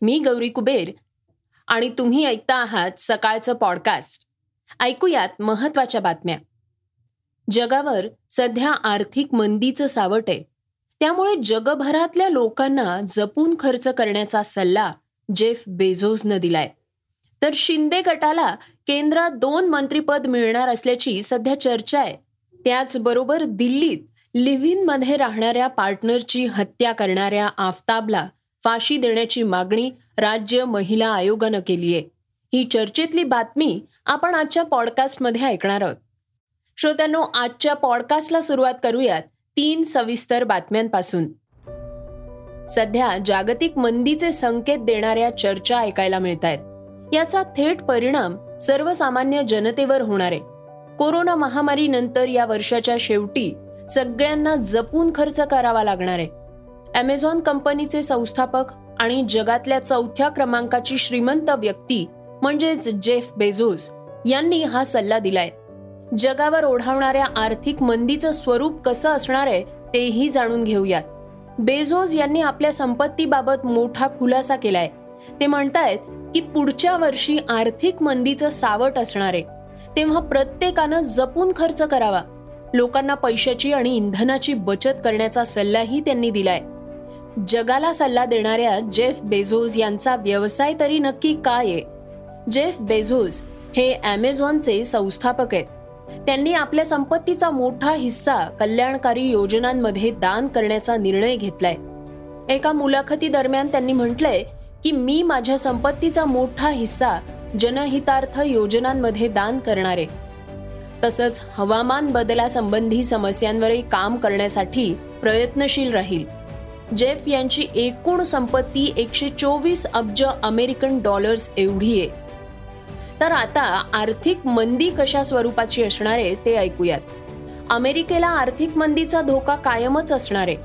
मी गौरी कुबेर. आणि तुम्ही ऐकता आहात सकाळचं पॉडकास्ट ऐकूयात महत्त्वाच्या बातम्या. जगावर सध्या आर्थिक मंदीचं सावट आहे. त्यामुळे जगभरातल्या लोकांना जपून खर्च करण्याचा सल्ला जेफ बेझोसनं दिलाय. तर शिंदे गटाला केंद्रात दोन मंत्रीपद मिळणार असल्याची सध्या चर्चा आहे. त्याचबरोबर दिल्लीत लिव्हिनमध्ये राहणाऱ्या पार्टनरची हत्या करणाऱ्या आफताबला फाशी देण्याची मागणी राज्य महिला आयोगानं केली आहे. ही चर्चेतली बातमी आपण आजच्या पॉडकास्टमध्ये ऐकणार आहोत. श्रोत्यांनो आजच्या पॉडकास्टला सुरुवात करूयात तीन सविस्तर बातम्यांपासून. सध्या जागतिक मंदीचे संकेत देणाऱ्या चर्चा ऐकायला मिळत आहेत याचा थेट परिणाम सर्वसामान्य जनतेवर होणार आहे. कोरोना महामारी नंतर या वर्षाच्या शेवटी सगळ्यांना जपून खर्च करावा लागणार आहे. ॲमेझॉन कंपनीचे संस्थापक आणि जगातल्या चौथ्या क्रमांकाची श्रीमंत व्यक्ती म्हणजेच जेफ बेझोस यांनी हा सल्ला दिलाय. जगावर ओढावणाऱ्या आर्थिक मंदीचं स्वरूप कसं असणार आहे तेही जाणून घेऊयात. बेझोस यांनी आपल्या संपत्तीबाबत मोठा खुलासा केलाय. ते म्हणतायत की पुढच्या वर्षी आर्थिक मंदीचं सावट असणार आहे. तेव्हा प्रत्येकानं जपून खर्च करावा. लोकांना पैशाची आणि इंधनाची बचत करण्याचा सल्लाही त्यांनी दिलाय. जगाला सल्ला देणाऱ्या जेफ बेझोस यांचा व्यवसाय तरी नक्की काय आहे? जेफ बेझोस हे ॲमेझॉनचे संस्थापक आहेत. त्यांनी आपल्या संपत्तीचा मोठा हिस्सा कल्याणकारी योजनांमध्ये दान करण्याचा निर्णय घेतलाय. एका मुलाखती दरम्यान त्यांनी म्हटलंय की मी माझ्या संपत्तीचा मोठा हिस्सा जनहितार्थ योजनांमध्ये दान करणारे. तसंच हवामान बदलासंबंधी समस्यांवरही काम करण्यासाठी प्रयत्नशील राहील. जेफ यांची एकूण संपत्ती एकशे चोवीस अब्ज अमेरिकन डॉलर्स एवढी आहे. तर आता आर्थिक मंदी कशा स्वरूपाची असणार आहे ते ऐकूयात. अमेरिकेला आर्थिक मंदीचा धोका कायमच असणार आहे.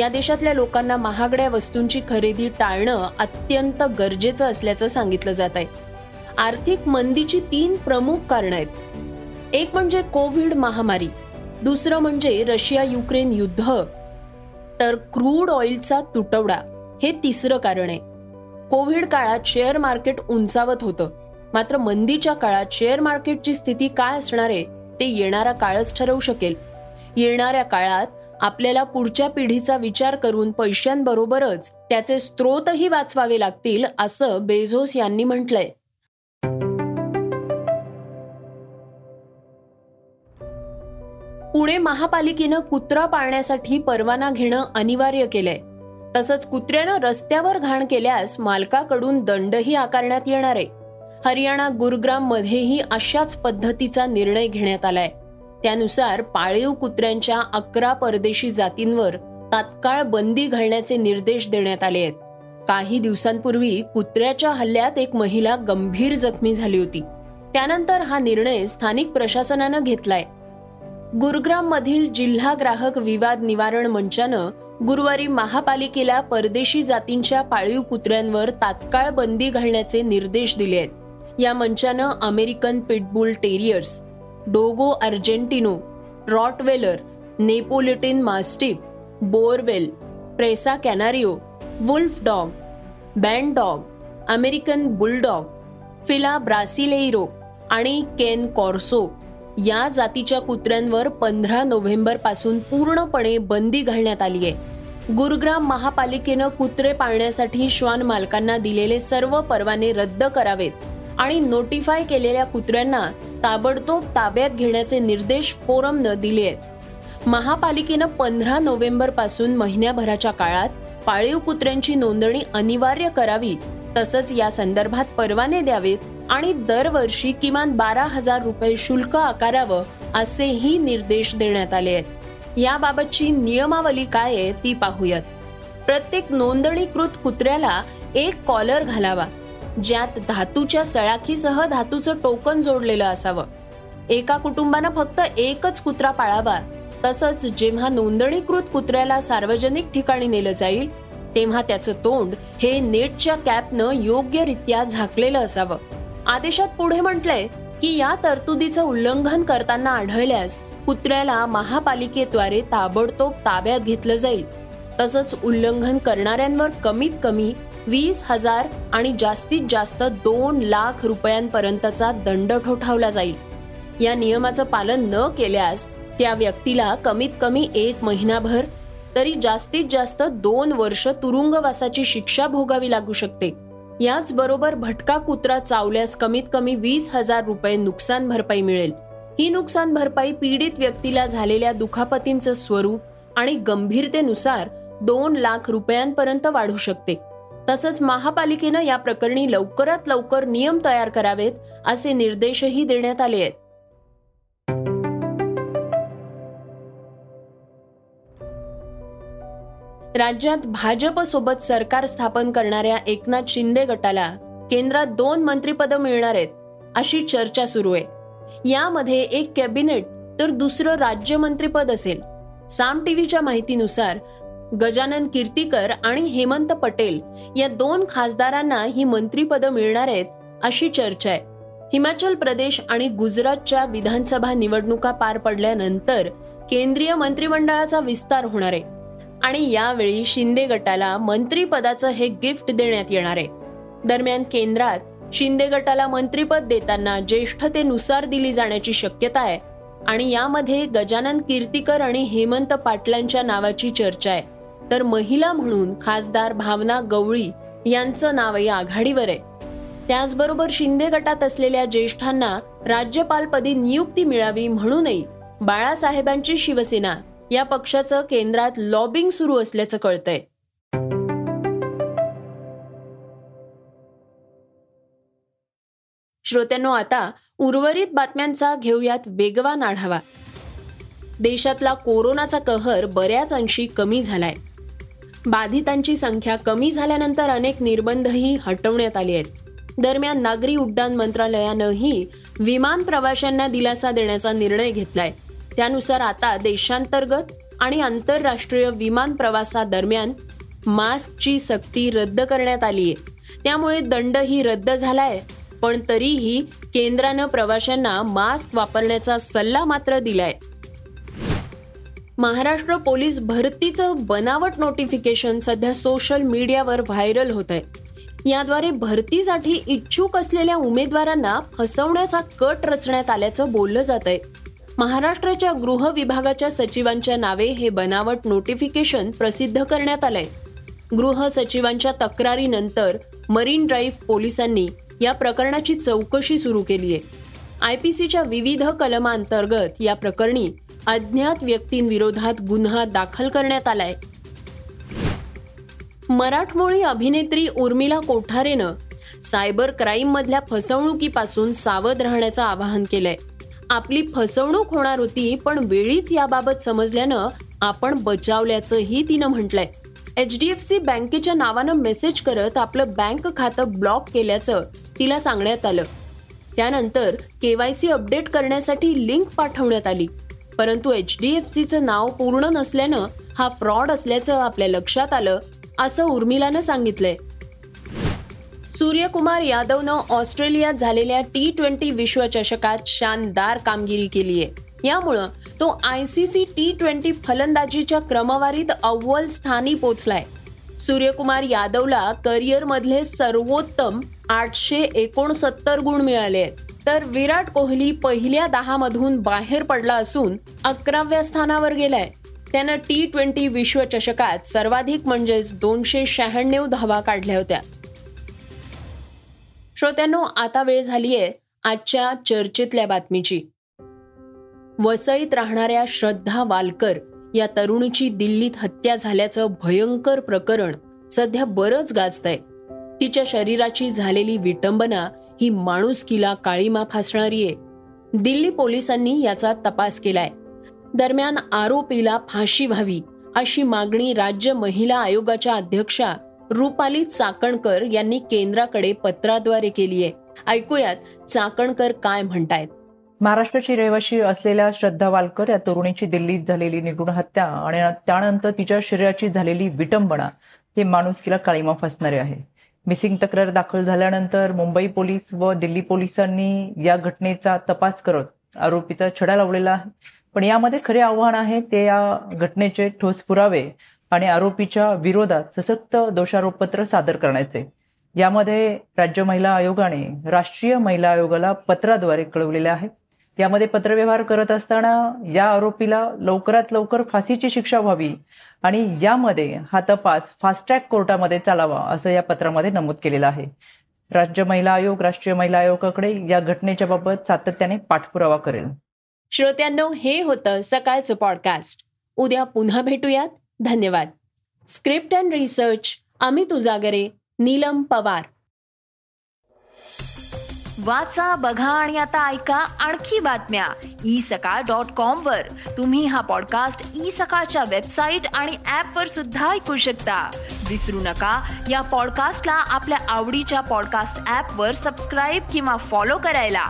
या देशातल्या लोकांना महागड्या वस्तूंची खरेदी टाळणं अत्यंत गरजेचं असल्याचं सांगितलं जात आहे. आर्थिक मंदीची तीन प्रमुख कारणं आहेत. एक म्हणजे कोविड महामारी. दुसरं म्हणजे रशिया युक्रेन युद्ध. तर क्रूड ऑइलचा तुटवडा हे तिसरं कारण आहे. कोविड काळात शेअर मार्केट उंचावत होतं. मात्र मंदीच्या काळात शेअर मार्केटची स्थिती काय असणार आहे ते येणारा काळच ठरवू शकेल. येणाऱ्या काळात आपल्याला पुढच्या पिढीचा विचार करून पैशांबरोबरच त्याचे स्त्रोतही वाचवावे लागतील असं बेझोस यांनी म्हटलंय. पुणे महापालिकेनं कुत्रा पाळण्यासाठी परवाना घेणं अनिवार्य केलंय. तसंच कुत्र्यानं रस्त्यावर घाण केल्यास मालकाकडून दंडही आकारण्यात येणार आहे. हरियाणा गुरुग्राम मध्येही अशाच पद्धतीचा निर्णय घेण्यात आलाय. त्यानुसार पाळीव कुत्र्यांच्या अकरा परदेशी जातींवर तात्काळ बंदी घालण्याचे निर्देश देण्यात आले आहेत. काही दिवसांपूर्वी कुत्र्याच्या हल्ल्यात एक महिला गंभीर जखमी झाली होती. त्यानंतर हा निर्णय स्थानिक प्रशासनानं घेतलाय. गुरुग्राम मधील जिल्हा ग्राहक विवाद निवारण मंचानं गुरुवारी महापालिकेला परदेशी जातींच्या पाळीव कुत्र्यांवर तात्काळ बंदी घालण्याचे निर्देश दिले आहेत. या मंचानं American pitbull terriers Dogo Argentino Rottweiler Neapolitan mastiff Boerboel Presa Canario wolf dog bandog American bulldog Fila Brasileiro आणि केन कॉर्सो या जातीच्या कुत्र्यांवर पंधरा नोव्हेंबरपासून पूर्णपणे बंदी घालण्यात आली आहे. गुरुग्राम महापालिकेनं कुत्रे पाळण्यासाठी श्वान मालकांना दिलेले सर्व परवाने रद्द करावेत आणि नोटिफाय केलेल्या कुत्र्यांना ताबडतोब ताब्यात घेण्याचे निर्देश फोरमनं दिले आहेत. महापालिकेनं पंधरा नोव्हेंबरपासून महिन्याभराच्या काळात पाळीव कुत्र्यांची नोंदणी अनिवार्य करावी तसंच या संदर्भात परवाने द्यावेत आणि दरवर्षी किमान बारा हजार रुपये शुल्क आकारावं असेही निर्देश देण्यात आले आहेत. याबाबतची नियमावली काय आहे ती पाहूयात. प्रत्येक नोंदणीकृत कुत्र्याला एक कॉलर घालावा ज्यात धातूच्या सळाखीसह धातूचं टोकन जोडलेलं असावं. एका कुटुंबानं फक्त एकच कुत्रा पाळावा तसंच जेव्हा नोंदणीकृत कुत्र्याला सार्वजनिक ठिकाणी नेलं जाईल तेव्हा त्याचं तोंड हे नेटच्या कॅपनं योग्यरित्या झाकलेलं असावं. आदेशात पुढे म्हटलंय की या तरतुदीचं उल्लंघन करताना आढळल्यास कुत्र्याला महापालिकेद्वारे ताबडतोब ताब्यात घेतलं जाईल. तसंच उल्लंघन करणाऱ्यांवर कमीत कमी वीस हजार आणि जास्तीत जास्त दोन लाख रुपयांपर्यंतचा दंड ठोठावला जाईल. या नियमाचं पालन न केल्यास त्या व्यक्तीला कमीत कमी एक महिनाभर तरी जास्तीत जास्त दोन वर्ष तुरुंगवासाची शिक्षा भोगावी लागू शकते. याचबरोबर भटका कुत्रा चावल्यास कमीत कमी वीस हजार रुपये नुकसान भरपाई मिळेल. ही नुकसान भरपाई पीडित व्यक्तीला झालेल्या दुखापतींचं स्वरूप आणि गंभीरतेनुसार दोन लाख रुपयांपर्यंत वाढू शकते. तसंच महापालिकेनं या प्रकरणी लवकरात लवकर नियम तयार करावेत असे निर्देशही देण्यात आले आहेत. राज्यात भाजपसोबत सरकार स्थापन करणाऱ्या एकनाथ शिंदे गटाला केंद्रात दोन मंत्रिपदं मिळणार आहेत अशी चर्चा सुरू आहे. यामध्ये एक कॅबिनेट तर दुसरं राज्यमंत्रीपद असेल. साम टीव्हीच्या माहितीनुसार गजानन कीर्तीकर आणि हेमंत पटेल या दोन खासदारांना ही मंत्रीपदं मिळणार आहेत अशी चर्चा आहे. हिमाचल प्रदेश आणि गुजरातच्या विधानसभा निवडणुका पार पडल्यानंतर केंद्रीय मंत्रिमंडळाचा विस्तार होणार आहे. आणि यावेळी शिंदे गटाला मंत्रीपदाचं हे गिफ्ट देण्यात येणार आहे. दरम्यान केंद्रात शिंदे गटाला मंत्रीपद देताना ज्येष्ठतेनुसार दिली जाण्याची शक्यता आहे आणि यामध्ये गजानन कीर्तीकर आणि हेमंत पाटलांच्या नावाची चर्चा आहे. तर महिला म्हणून खासदार भावना गवळी यांचं नावही आघाडीवर आहे. त्याचबरोबर शिंदे गटात असलेल्या ज्येष्ठांना राज्यपालपदी नियुक्ती मिळावी म्हणूनही बाळासाहेबांची शिवसेना या पक्षाचं केंद्रात लॉबिंग सुरू असल्याचं कळतंय. श्रोत्यांनो आता उर्वरित बातम्यांचा घेऊयात वेगवान आढावा. देशातला कोरोनाचा कहर बऱ्याच अंशी कमी झालाय. बाधितांची संख्या कमी झाल्यानंतर अनेक निर्बंधही हटवण्यात आले आहेत. दरम्यान नागरी उड्डाण मंत्रालयानंही विमान प्रवाशांना दिलासा देण्याचा निर्णय घेतलाय. त्यानुसार आता देशांतर्गत आणि आंतरराष्ट्रीय विमान प्रवासादरम्यान मास्कची सक्ती रद्द करण्यात आली आहे त्यामुळे दंडही रद्द झालाय. पण तरीही केंद्रानं प्रवाशांना मास्क वापरण्याचा सल्ला मात्र दिलाय. महाराष्ट्र पोलीस भरतीचं बनावट नोटिफिकेशन सध्या सोशल मीडियावर व्हायरल होत आहे याद्वारे भरतीसाठी इच्छुक असलेल्या उमेदवारांना फसवण्याचा कट रचण्यात आल्याचं बोललं जात आहे महाराष्ट्राच्या गृह विभागाच्या सचिवांच्या नावे हे बनावट नोटिफिकेशन प्रसिद्ध करण्यात आलंय. गृह सचिवांच्या तक्रारीनंतर मरीन ड्राईव्ह पोलिसांनी या प्रकरणाची चौकशी सुरू केली आहे. आय पी सीच्या विविध कलमांतर्गत या प्रकरणी अज्ञात व्यक्तींविरोधात गुन्हा दाखल करण्यात आलाय. मराठमोळी अभिनेत्री उर्मिला कोठारेनं सायबर क्राईम मधल्या फसवणुकीपासून सावध राहण्याचं आवाहन केलंय. आपली फसवणूक होणार होती पण वेळीच याबाबत समजल्यानं आपण बचावल्याचंही तिनं म्हटलंय. एच डी एफ सी बँकेच्या नावानं मेसेज करत आपलं बँक खातं ब्लॉक केल्याचं तिला सांगण्यात आलं. त्यानंतर केवायसी अपडेट करण्यासाठी लिंक पाठवण्यात आली. परंतु एच डी एफ सीचं नाव पूर्ण नसल्यानं हा फ्रॉड असल्याचं आपल्या लक्षात आलं असं उर्मिलानं सांगितलंय. सूर्यकुमार यादवनं ऑस्ट्रेलियात झालेल्या टी ट्वेंटी विश्वचषकात शानदार कामगिरी केली आहे. यामुळं तो I C C T twenty फलंदाजीच्या क्रमवारीत अव्वल स्थानी पोचलाय. सूर्यकुमार यादवला करिअरमधले सर्वोत्तम आठशे एकोणसत्तर गुण मिळाले आहेत. तर विराट कोहली पहिल्या दहा मधून बाहेर पडला असून अकराव्या स्थानावर गेलाय. त्यानं टी ट्वेंटी विश्वचषकात सर्वाधिक म्हणजेच दोनशे शहाण्णव धावा काढल्या होत्या. श्रोत्यांनो आता वेळ झालीये आजच्या चर्चेतल्या बातमीची. वसईत राहणाऱ्या श्रद्धा वालकर या तरुणीची दिल्लीत हत्या झाल्याचं भयंकर प्रकरण सध्या बरंच गाजतंय. तिच्या शरीराची झालेली विटंबना ही माणुसकीला काळीमा फासणारी आहे. दिल्ली पोलिसांनी याचा तपास केलाय. दरम्यान आरोपीला फाशी व्हावी अशी मागणी राज्य महिला आयोगाच्या अध्यक्षा रुपाली चाकणकर यांनी केंद्राकडे पत्राद्वारे केली आहे. ऐकूयात चाकणकर काय म्हणतायत. महाराष्ट्राची रहिवाशी असलेल्या श्रद्धा वालकर या तरुणीची दिल्लीत झालेली निगुण हत्या आणि त्यानंतर तिच्या शरीराची झालेली विटंबना हे माणुसकीला काळीमा फसणारे आहे. मिसिंग तक्रार दाखल झाल्यानंतर मुंबई पोलीस व दिल्ली पोलिसांनी या घटनेचा तपास करत आरोपीचा छडा लावलेला आहे. पण यामध्ये खरे आव्हान आहे ते या घटनेचे ठोस पुरावे आणि आरोपीच्या विरोधात सशक्त दोषारोपपत्र सादर करण्याचे. यामध्ये राज्य महिला आयोगाने राष्ट्रीय महिला आयोगाला पत्राद्वारे कळवलेले आहे. यामध्ये पत्रव्यवहार करत असताना या आरोपीला लवकरात लवकर फाशीची शिक्षा व्हावी आणि यामध्ये हा तपास फास्ट ट्रॅक कोर्टामध्ये चालावा असं या पत्रामध्ये नमूद केलेलं आहे. राज्य महिला आयोग राष्ट्रीय महिला आयोगाकडे या घटनेच्या बाबत सातत्याने पाठपुरावा करेल. श्रोत्यांनो हे होतं सकाळचं पॉडकास्ट उद्या पुन्हा भेटूयात. धन्यवाद. Script and research Amit Ujagare Neelam Pawar. वाचा बघा आणि आता ऐका आणखी बातम्या. ई सकाळ डॉट कॉम वर. तुम्ही हा पॉडकास्ट ई सकाळच्या वेबसाईट आणि ऍप वर सुद्धा ऐकू शकता. विसरू नका या पॉडकास्टला आपल्या आवडीच्या पॉडकास्ट ऍप वर सबस्क्राईब किंवा फॉलो करायला.